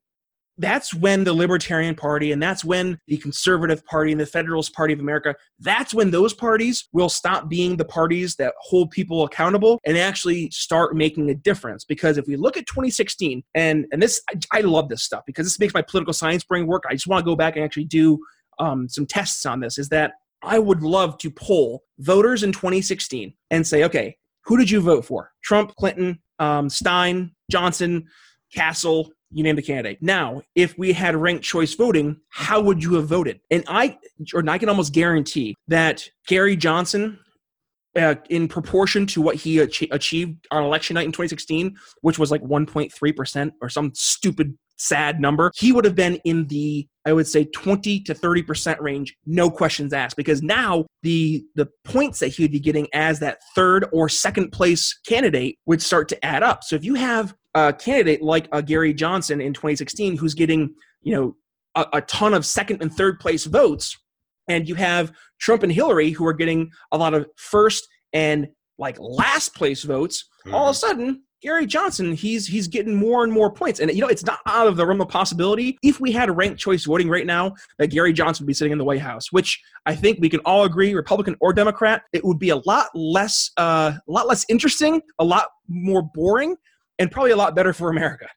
that's when the Libertarian Party and that's when the Conservative Party and the Federalist Party of America, that's when those parties will stop being the parties that hold people accountable and actually start making a difference. Because if we look at 2016, and and this I, I love this stuff because this makes my political science brain work. I just want to go back and actually do um, some tests on this. Is that I would love to poll voters in 2016 and say, okay, who did you vote for? Trump, Clinton, um, Stein, Johnson, Castle, you name the candidate. Now, if we had ranked choice voting, how would you have voted? And I, or I can almost guarantee that Gary Johnson, uh, in proportion to what he ach- achieved on election night in 2016, which was like 1.3% or some stupid, sad number, he would have been in the, I would say, 20 to 30% range, no questions asked. Because now the the points that he would be getting as that third or second place candidate would start to add up. So if you have a candidate like a Gary Johnson in 2016 who's getting, you know, a, a ton of second and third place votes, and you have Trump and Hillary who are getting a lot of first and like last place votes, mm-hmm. all of a mm-hmm. sudden Gary Johnson, he's he's getting more and more points. And you know, it's not out of the realm of possibility. If we had ranked choice voting right now, that Gary Johnson would be sitting in the White House, which I think we can all agree, Republican or Democrat, it would be a lot less uh, a lot less interesting, a lot more boring and probably a lot better for America.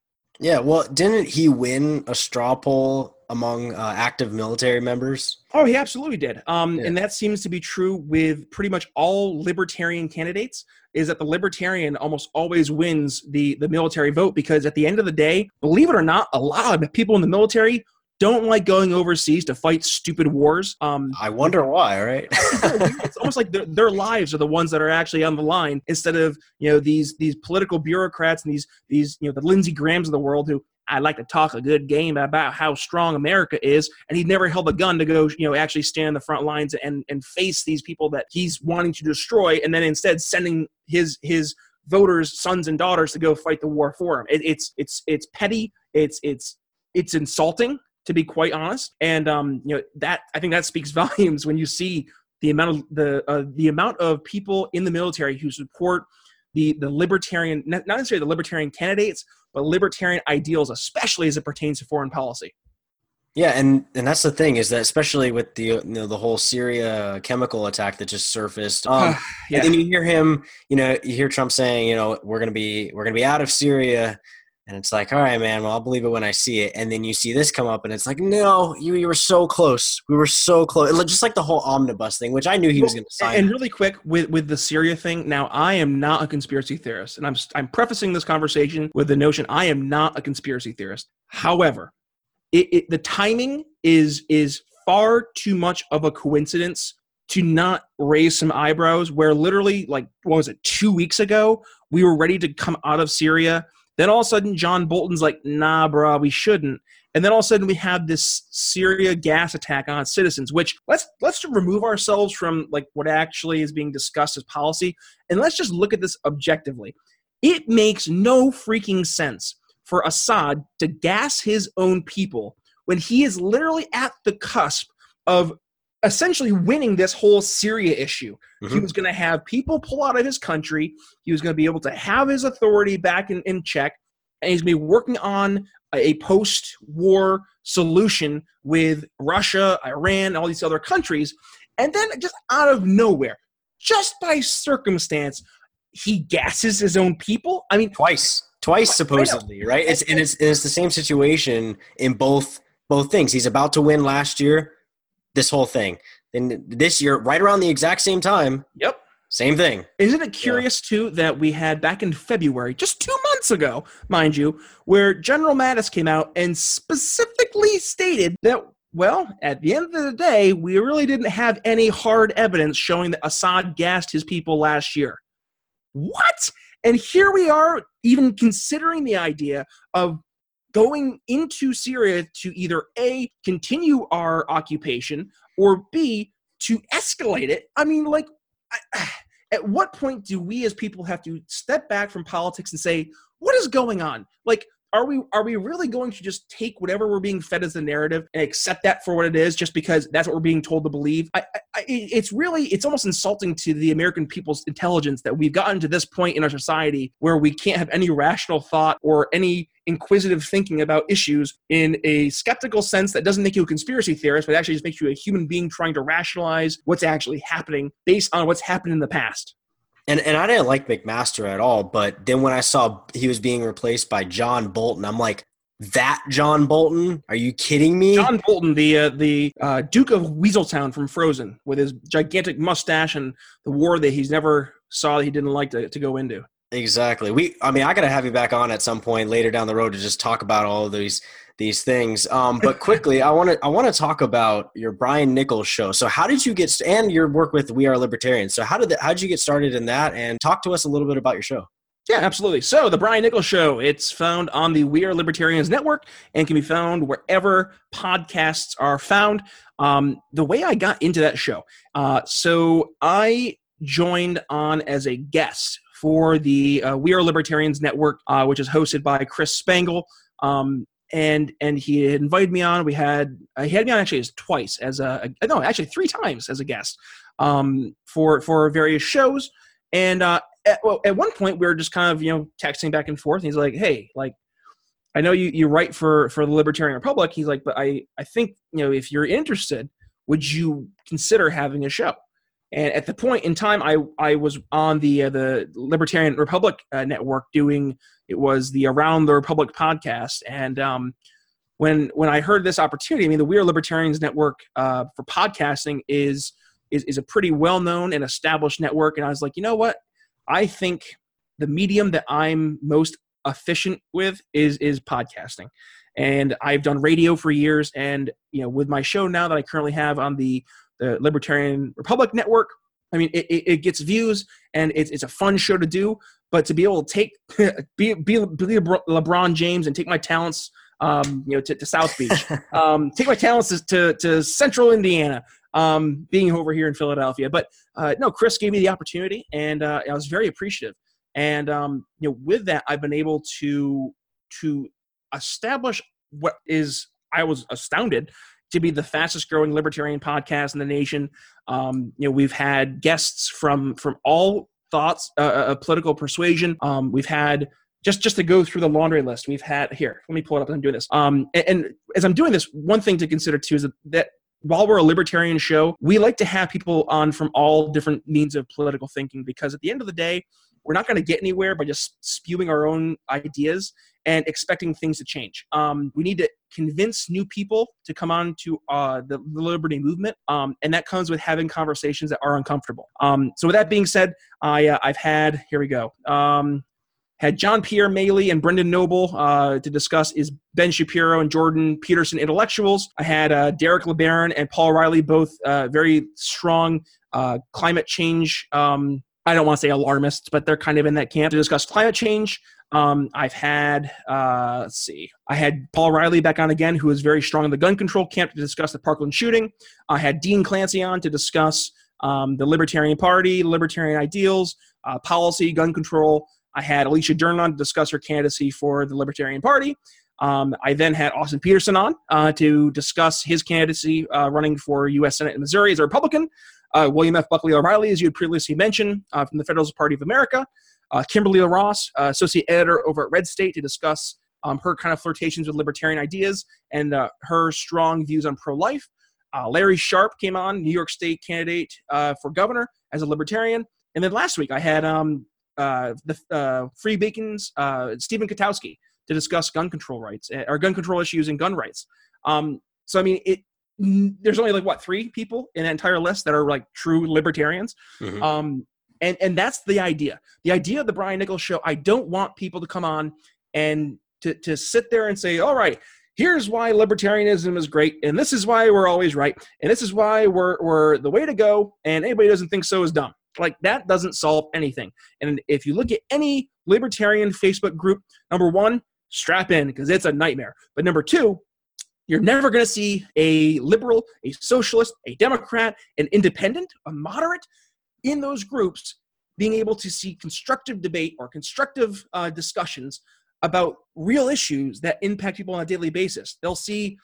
Yeah, well, didn't he win a straw poll among uh, active military members? Oh, he absolutely did. Um, Yeah. And that seems to be true with pretty much all libertarian candidates. Is that the libertarian almost always wins the the military vote because at the end of the day, believe it or not, a lot of people in the military don't like going overseas to fight stupid wars. Um, I wonder why, right? *laughs* it's almost like their, their lives are the ones that are actually on the line instead of you know these these political bureaucrats and these these you know the Lindsey Grahams of the world who I like to talk a good game about how strong America is, and he never held a gun to go you know actually stand in the front lines and and face these people that he's wanting to destroy, and then instead sending his his voters sons and daughters to go fight the war for him. It, it's it's it's petty. It's it's it's insulting to be quite honest. And um, you know that I think that speaks *laughs* volumes when you see the amount of the uh, the amount of people in the military who support the the libertarian not necessarily the libertarian candidates but libertarian ideals especially as it pertains to foreign policy Yeah, and and that's the thing is that especially with the you know the whole Syria chemical attack that just surfaced. *sighs* Um, yeah And then you hear him, you know, you hear Trump saying, you know, we're gonna be we're gonna be out of Syria, and it's like, all right, man, well, I'll believe it when I see it. And then you see this come up, and it's like, no, you you were so close, we were so close, It- just like the whole omnibus thing, which I knew he was gonna sign. and really quick with with the Syria thing. Now, I am not a conspiracy theorist, and I'm I'm prefacing this conversation with the notion I am not a conspiracy theorist. However, it, it the timing is is far too much of a coincidence to not raise some eyebrows. Where literally, like, what was it, two weeks ago, we were ready to come out of Syria. Then all of a sudden, John Bolton's like, "Nah, bro, we shouldn't." And then all of a sudden, we have this Syria gas attack on citizens. Which let's let's remove ourselves from like what actually is being discussed as policy, and let's just look at this objectively. It makes no freaking sense for Assad to gas his own people when he is literally at the cusp of essentially winning this whole Syria issue. He Mhm. was going to have people pull out of his country. He was going to be able to have his authority back in, in check. And he's going to be working on a post war solution with Russia, Iran, all these other countries. And then just out of nowhere, just by circumstance, he gasses his own people. I mean, twice twice supposedly right it's and it's, and it's the same situation in both both things he's about to win last year this whole thing And this year right around the exact same time yep. same thing Isn't it curious too that we had back in February, just two months ago, mind you, where General Mattis came out and specifically stated that, well, at the end of the day, we really didn't have any hard evidence showing that Assad gassed his people last year. What? And here we are, even considering the idea of going into Syria to either A, continue our occupation, or B, to escalate it. I mean, like, I, *sighs* at what point do we as people have to step back from politics and say what is going on like are we are we really going to just take whatever we're being fed as the narrative and accept that for what it is just because that's what we're being told to believe? I, I, it's really it's almost insulting to the american people's intelligence that we've gotten to this point in our society where we can't have any rational thought or any inquisitive thinking about issues in a skeptical sense that doesn't make you a conspiracy theorist but actually just makes you a human being trying to rationalize what's actually happening based on what's happened in the past and and i didn't like mcmaster at all but then when i saw he was being replaced by john bolton i'm like that john bolton are you kidding me John Bolton, the uh, the uh, Duke of Weaseltown from Frozen, with his gigantic mustache and the war that he's never saw that he didn't like to, to go into. Exactly. We I mean I gotta have you back on at some point later down the road to just talk about all of these these things. Um, but quickly, I want to I want to talk about your Brian Nichols show. So how did you get and your work with We Are Libertarians? So how did that, how did you get started in that? And talk to us a little bit about your show. Yeah, absolutely. So, the Brian Nichols Show, it's found on the We Are Libertarians Network and can be found wherever podcasts are found. Um, the way I got into that show, uh, so I joined on as a guest for the uh, We Are Libertarians Network, uh, which is hosted by Chris Spangle. Um, and and he invited me on. We had uh, he had me on actually twice as a, a no actually three times as a guest um, for for various shows. And uh, at, well, at one point we were just kind of you know texting back and forth. And he's like, "Hey, like, I know you you write for for the Libertarian Republic." He's like, "But I I think you know if you're interested, would you consider having a show?" And at the point in time, I I was on the uh, the Libertarian Republic uh, network doing it was the Around the Republic podcast, and um, when when I heard this opportunity, I mean, the We Are Libertarians Network uh, for podcasting is, is is a pretty well known and established network, and I was like, you know what? I think the medium that I'm most efficient with is is podcasting, and I've done radio for years, and you know, with my show now that I currently have on the the Libertarian Republic Network, I mean, it, it, gets views and it's, it's a fun show to do. But to be able to take *laughs* be, be, be LeBron James and take my talents um, you know, to, to South Beach. *laughs* Um, take my talents to, to Central Indiana, um, being over here in Philadelphia. But uh, no, Chris gave me the opportunity, and uh, I was very appreciative. And um, you know, with that, I've been able to to establish what is I was astounded to be the fastest growing libertarian podcast in the nation. Um, you know, we've had guests from from all thoughts, uh, uh political persuasion. Um, we've had just just to go through the laundry list we've had here let me pull it up i'm doing this um and, and as i'm doing this one thing to consider too is that, that while we're a libertarian show we like to have people on from all different means of political thinking because at the end of the day we're not going to get anywhere by just spewing our own ideas and expecting things to change. Um, we need to convince new people to come on to uh, the, the, liberty movement, um, and that comes with having conversations that are uncomfortable. Um, so, with that being said, I, uh, I've had here we go. Um, had John Pierre Maley and Brendan Noble uh, to discuss is Ben Shapiro and Jordan Peterson intellectuals. I had uh, Derek LeBaron and Paul Riley, both uh, very strong uh, climate change. Um, I don't want to say alarmists, but they're kind of in that camp to discuss climate change. Um, I've had, uh, let's see, I had Paul Riley back on again, who is very strong in the gun control camp to discuss the Parkland shooting. I had Dean Clancy on to discuss um, the Libertarian Party, Libertarian ideals, uh, policy, gun control. I had Alicia Dearn on to discuss her candidacy for the Libertarian Party. Um, I then had Austin Petersen on uh, to discuss his candidacy uh, running for U.S. Senate in Missouri as a Republican. Uh, William F. Buckley O'Reilly, as you had previously mentioned, uh, from the Federalist Party of America. Uh, Kimberly LaRosse, uh, associate editor over at Red State, to discuss um, her kind of flirtations with libertarian ideas and her strong views on pro-life. Larry Sharpe came on, New York State candidate for governor as a libertarian. And then last week I had um, uh, the uh, Free Beacon's uh, Stephen Gutowski to discuss gun control rights eh, or gun control issues and gun rights. Um, so I mean, it there's only like what three people in that entire list that are like true libertarians. Mm-hmm. Um, and and that's the idea. The idea of the Brian Nichols show. I don't want people to come on and to to sit there and say, all right. Here's why libertarianism is great, and this is why we're always right, and this is why we're, we're the way to go, and anybody doesn't think so is dumb. Like that doesn't solve anything. And if you look at any libertarian Facebook group, number one, strap in because it's a nightmare. But number two, you're never going to see a liberal, a socialist, a Democrat, an independent, a moderate in those groups being able to see constructive debate or constructive uh, discussions about real issues that impact people on a daily basis. They'll see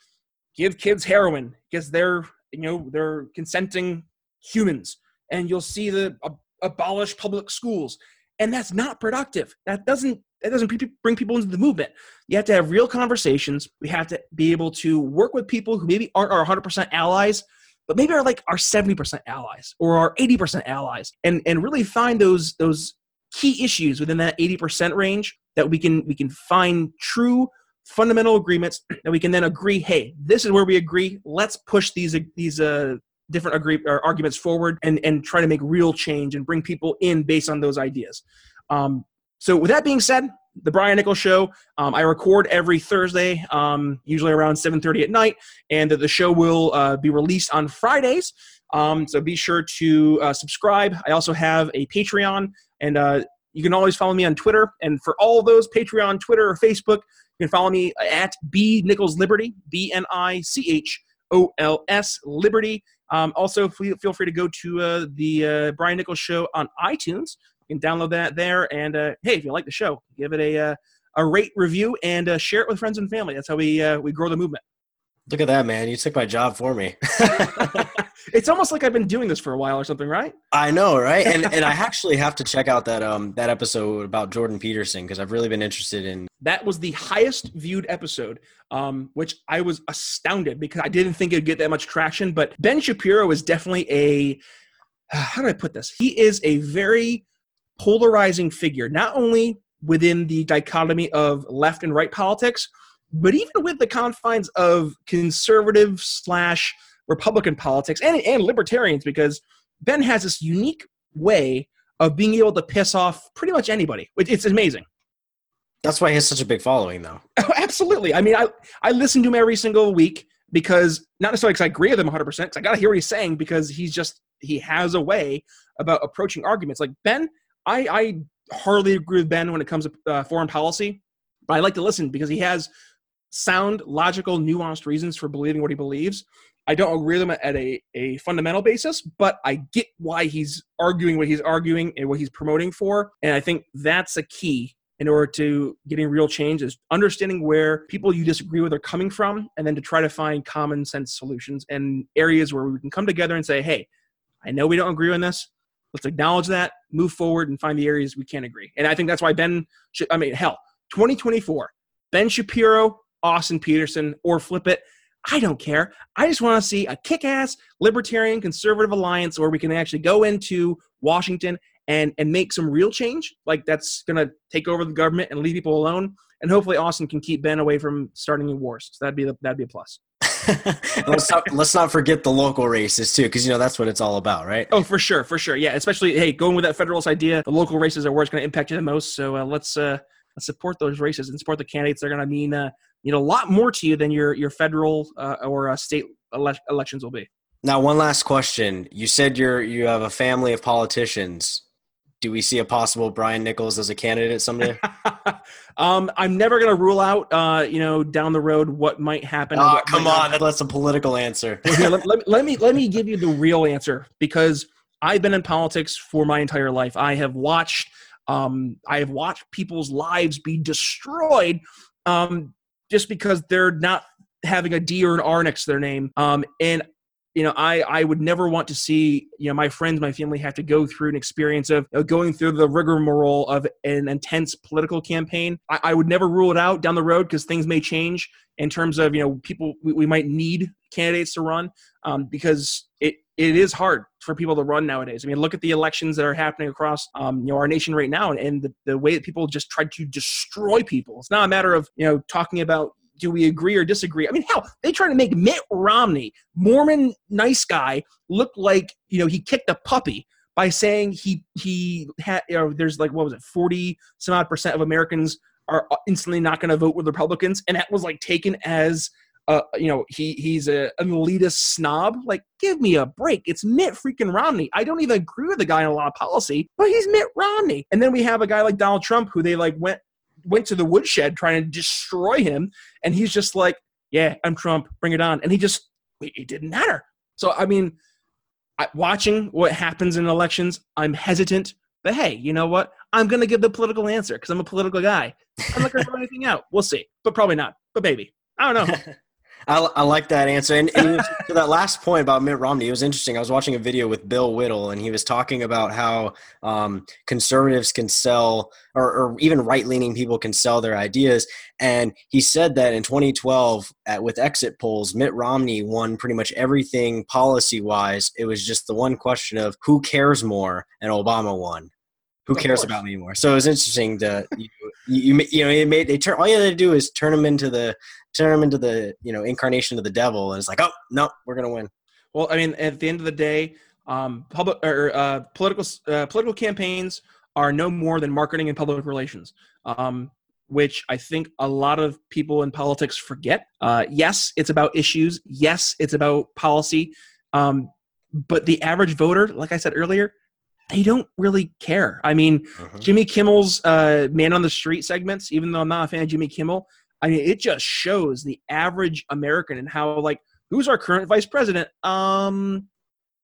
give kids heroin because they're you know they're consenting humans. And you'll see the abolish public schools. And that's not productive. That doesn't that doesn't bring people into the movement. You have to have real conversations. We have to be able to work with people who maybe aren't our 100% allies but maybe are like our 70% allies or our 80% allies and and really find those those key issues within that 80% range that we can we can find true fundamental agreements *clears throat* that we can then agree hey this is where we agree. Let's push these these uh, different agree, arguments forward and, and try to make real change and bring people in based on those ideas. Um, so, with that being said, the Brian Nichols Show. Um, I record every Thursday, um, usually around 7:30 at night, and the show will uh, be released on Fridays. Um, so be sure to uh, subscribe. I also have a Patreon, and uh, you can always follow me on Twitter. And for all those Patreon, Twitter, or Facebook, you can follow me at B Nichols Liberty, B N I C H O L S Liberty. Um, also, feel free to go to uh, the uh, Brian Nichols Show on iTunes. You can download that there. And uh, hey, if you like the show, give it a, uh, a rate, review, and uh, share it with friends and family. That's how we, uh, we grow the movement. Look at that, man. You took my job for me. *laughs* *laughs* it's almost like I've been doing this for a while or something, right? I know, right? And *laughs* and I actually have to check out that um that episode about Jordan Peterson because I've really been interested in That was the highest viewed episode, um, which I was astounded because I didn't think it'd get that much traction. But Ben Shapiro is definitely a *sighs* how do I put this? He is a very polarizing figure, not only within the dichotomy of left and right politics, But even with the confines of conservative slash Republican politics and, and libertarians, because Ben has this unique way of being able to piss off pretty much anybody. It's amazing. That's why he has such a big following, though. *laughs* Oh, absolutely. I mean, I, I listen to him every single week because not necessarily because I agree with him 100%, because I got to hear what he's saying because he's just, he has a way about approaching arguments. Like Ben, I, I hardly agree with Ben when it comes to uh, foreign policy, but I like to listen because he has sound, logical, nuanced reasons for believing what he believes. I don't agree with him at a, a fundamental basis, but I get why he's arguing what he's arguing and what he's promoting for. And I think that's a key in order to getting real change is understanding where people you disagree with are coming from and then to try to find common sense solutions and areas where we can come together and say, hey, I know we don't agree on this. Let's acknowledge that, move forward, and find the areas we can agree. And I think that's why Ben, I mean, hell, 2024, Ben Shapiro, Austin Petersen, or flip it. I don't care. I just want to see a kick ass libertarian conservative alliance where we can actually go into Washington and, and make some real change. Like that's going to take over the government and leave people alone. And hopefully Austin can keep Ben away from starting new wars. So that'd be, the, that'd be a plus. *laughs* let's not let's not forget the local races too, because you know that's what it's all about, right? Oh, for sure, for sure, yeah. Especially, hey, going with that federalist idea, the local races are where it's going to impact you the most. So uh, let's uh, let's support those races and support the candidates. They're going to mean uh, you know a lot more to you than your your federal uh, or uh, state ele- elections will be. Now, one last question. You said you're you have a family of politicians. Do we see a possible Brian Nichols as a candidate someday? *laughs* um, I'm never going to rule out, uh, you know, down the road what might happen. Oh, come on, that's a political answer. Let, let, let me let me give you the *laughs* real answer because I've been in politics for my entire life. I have watched um, I have watched people's lives be destroyed um, just because they're not having a D or an R next to their name. Um, and you know, I I would never want to see you know my friends, my family have to go through an experience of you know, going through the rigmarole of an intense political campaign. I, I would never rule it out down the road because things may change in terms of you know people we, we might need candidates to run um, because it it is hard for people to run nowadays. I mean, look at the elections that are happening across um, you know our nation right now, and, and the, the way that people just try to destroy people. It's not a matter of you know talking about do we agree or disagree? I mean, hell, they try to make Mitt Romney, Mormon nice guy, look like you know he kicked a puppy by saying he he had you know there's like what was it forty some odd percent of Americans are instantly not going to vote with Republicans, and that was like taken as uh, you know, he he's a, an elitist snob. Like, give me a break. It's Mitt freaking Romney. I don't even agree with the guy on a lot of policy, but he's Mitt Romney. And then we have a guy like Donald Trump, who they like went went to the woodshed trying to destroy him, and he's just like, "Yeah, I'm Trump. Bring it on." And he just it didn't matter. So I mean, watching what happens in elections, I'm hesitant. But hey, you know what? I'm gonna give the political answer because I'm a political guy. I'm not gonna throw anything out. We'll see, but probably not. But maybe I don't know. *laughs* I, I like that answer. And, and to that last point about Mitt Romney, it was interesting. I was watching a video with Bill Whittle, and he was talking about how um, conservatives can sell, or, or even right leaning people can sell their ideas. And he said that in 2012, at, with exit polls, Mitt Romney won pretty much everything policy wise. It was just the one question of who cares more, and Obama won who cares about me anymore? So it was interesting to you, you, you know it made they turn all you had to do is turn them into the turn them into the you know incarnation of the devil, and it's like oh no, we're gonna win. Well, I mean, at the end of the day, um, public or uh, political uh, political campaigns are no more than marketing and public relations. Um, which I think a lot of people in politics forget. Uh, yes, it's about issues. Yes, it's about policy. Um, but the average voter, like I said earlier, they don't really care. I mean, uh-huh. Jimmy Kimmel's uh, Man on the Street segments, even though I'm not a fan of Jimmy Kimmel, I mean, it just shows the average American and how, like, who's our current vice president? Um,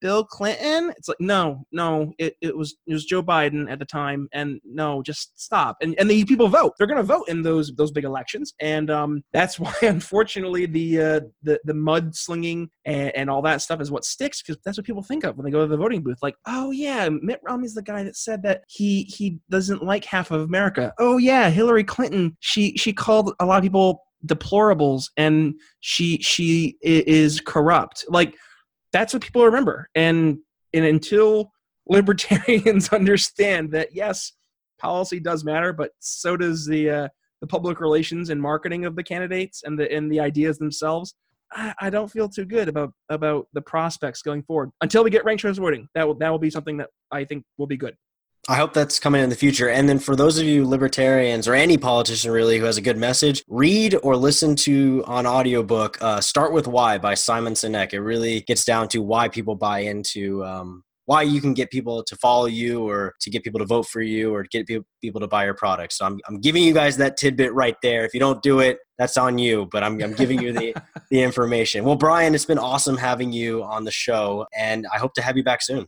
Bill Clinton? It's like no, no. It, it was it was Joe Biden at the time, and no, just stop. And and the people vote. They're going to vote in those those big elections, and um, *laughs* that's why unfortunately the uh, the the mudslinging and, and all that stuff is what sticks because that's what people think of when they go to the voting booth. Like, oh yeah, Mitt Romney's the guy that said that he he doesn't like half of America. Oh yeah, Hillary Clinton. She she called a lot of people deplorables and she she is corrupt like that's what people remember. And and until libertarians *laughs* understand that yes, policy does matter, but so does the uh, the public relations and marketing of the candidates and the and the ideas themselves, I, I don't feel too good about about the prospects going forward until we get ranked choice voting. That will that will be something that I think will be good. I hope that's coming in the future. And then for those of you libertarians or any politician really who has a good message, read or listen to on audiobook uh, Start With Why by Simon Sinek. It really gets down to why people buy into um, why you can get people to follow you or to get people to vote for you or get people to buy your product. So I'm, I'm giving you guys that tidbit right there. If you don't do it, that's on you, but I'm, I'm giving you the, *laughs* the information. Well, Brian, it's been awesome having you on the show and I hope to have you back soon.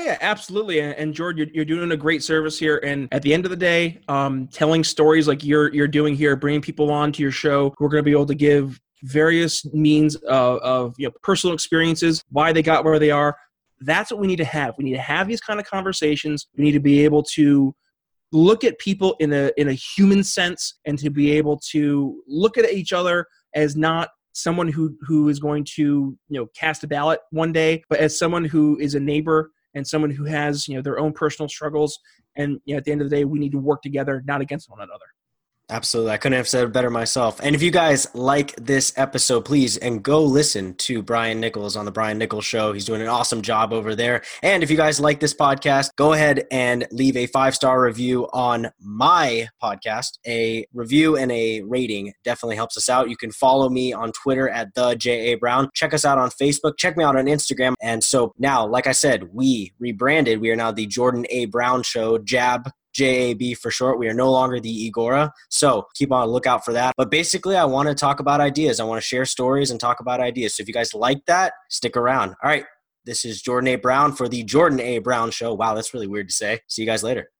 Oh yeah, absolutely. And, George, you're, you're, doing a great service here. And at the end of the day, um, telling stories like you're you're doing here, bringing people on to your show who are going to be able to give various means of, of you know personal experiences, why they got where they are. That's what we need to have. We need to have these kind of conversations. We need to be able to look at people in a in a human sense and to be able to look at each other as not someone who who is going to you know cast a ballot one day but as someone who is a neighbor and someone who has you know their own personal struggles. And you know, at the end of the day we need to work together not against one another Absolutely. I couldn't have said it better myself. And if you guys like this episode, please and go listen to Brian Nichols on the Brian Nichols show. He's doing an awesome job over there. And if you guys like this podcast, go ahead and leave a five-star review on my podcast. A review and a rating definitely helps us out. You can follow me on Twitter at the J.A. Brown. Check us out on Facebook. Check me out on Instagram. And so now, like I said, we rebranded. We are now the Jordan A. Brown Show. Jab JAB for short. We are no longer the Egora. So keep on lookout for that. But basically, I want to talk about ideas. I want to share stories and talk about ideas. So if you guys like that, stick around. All right. This is Jordan A. Brown for the Jordan A. Brown Show. Wow, that's really weird to say. See you guys later.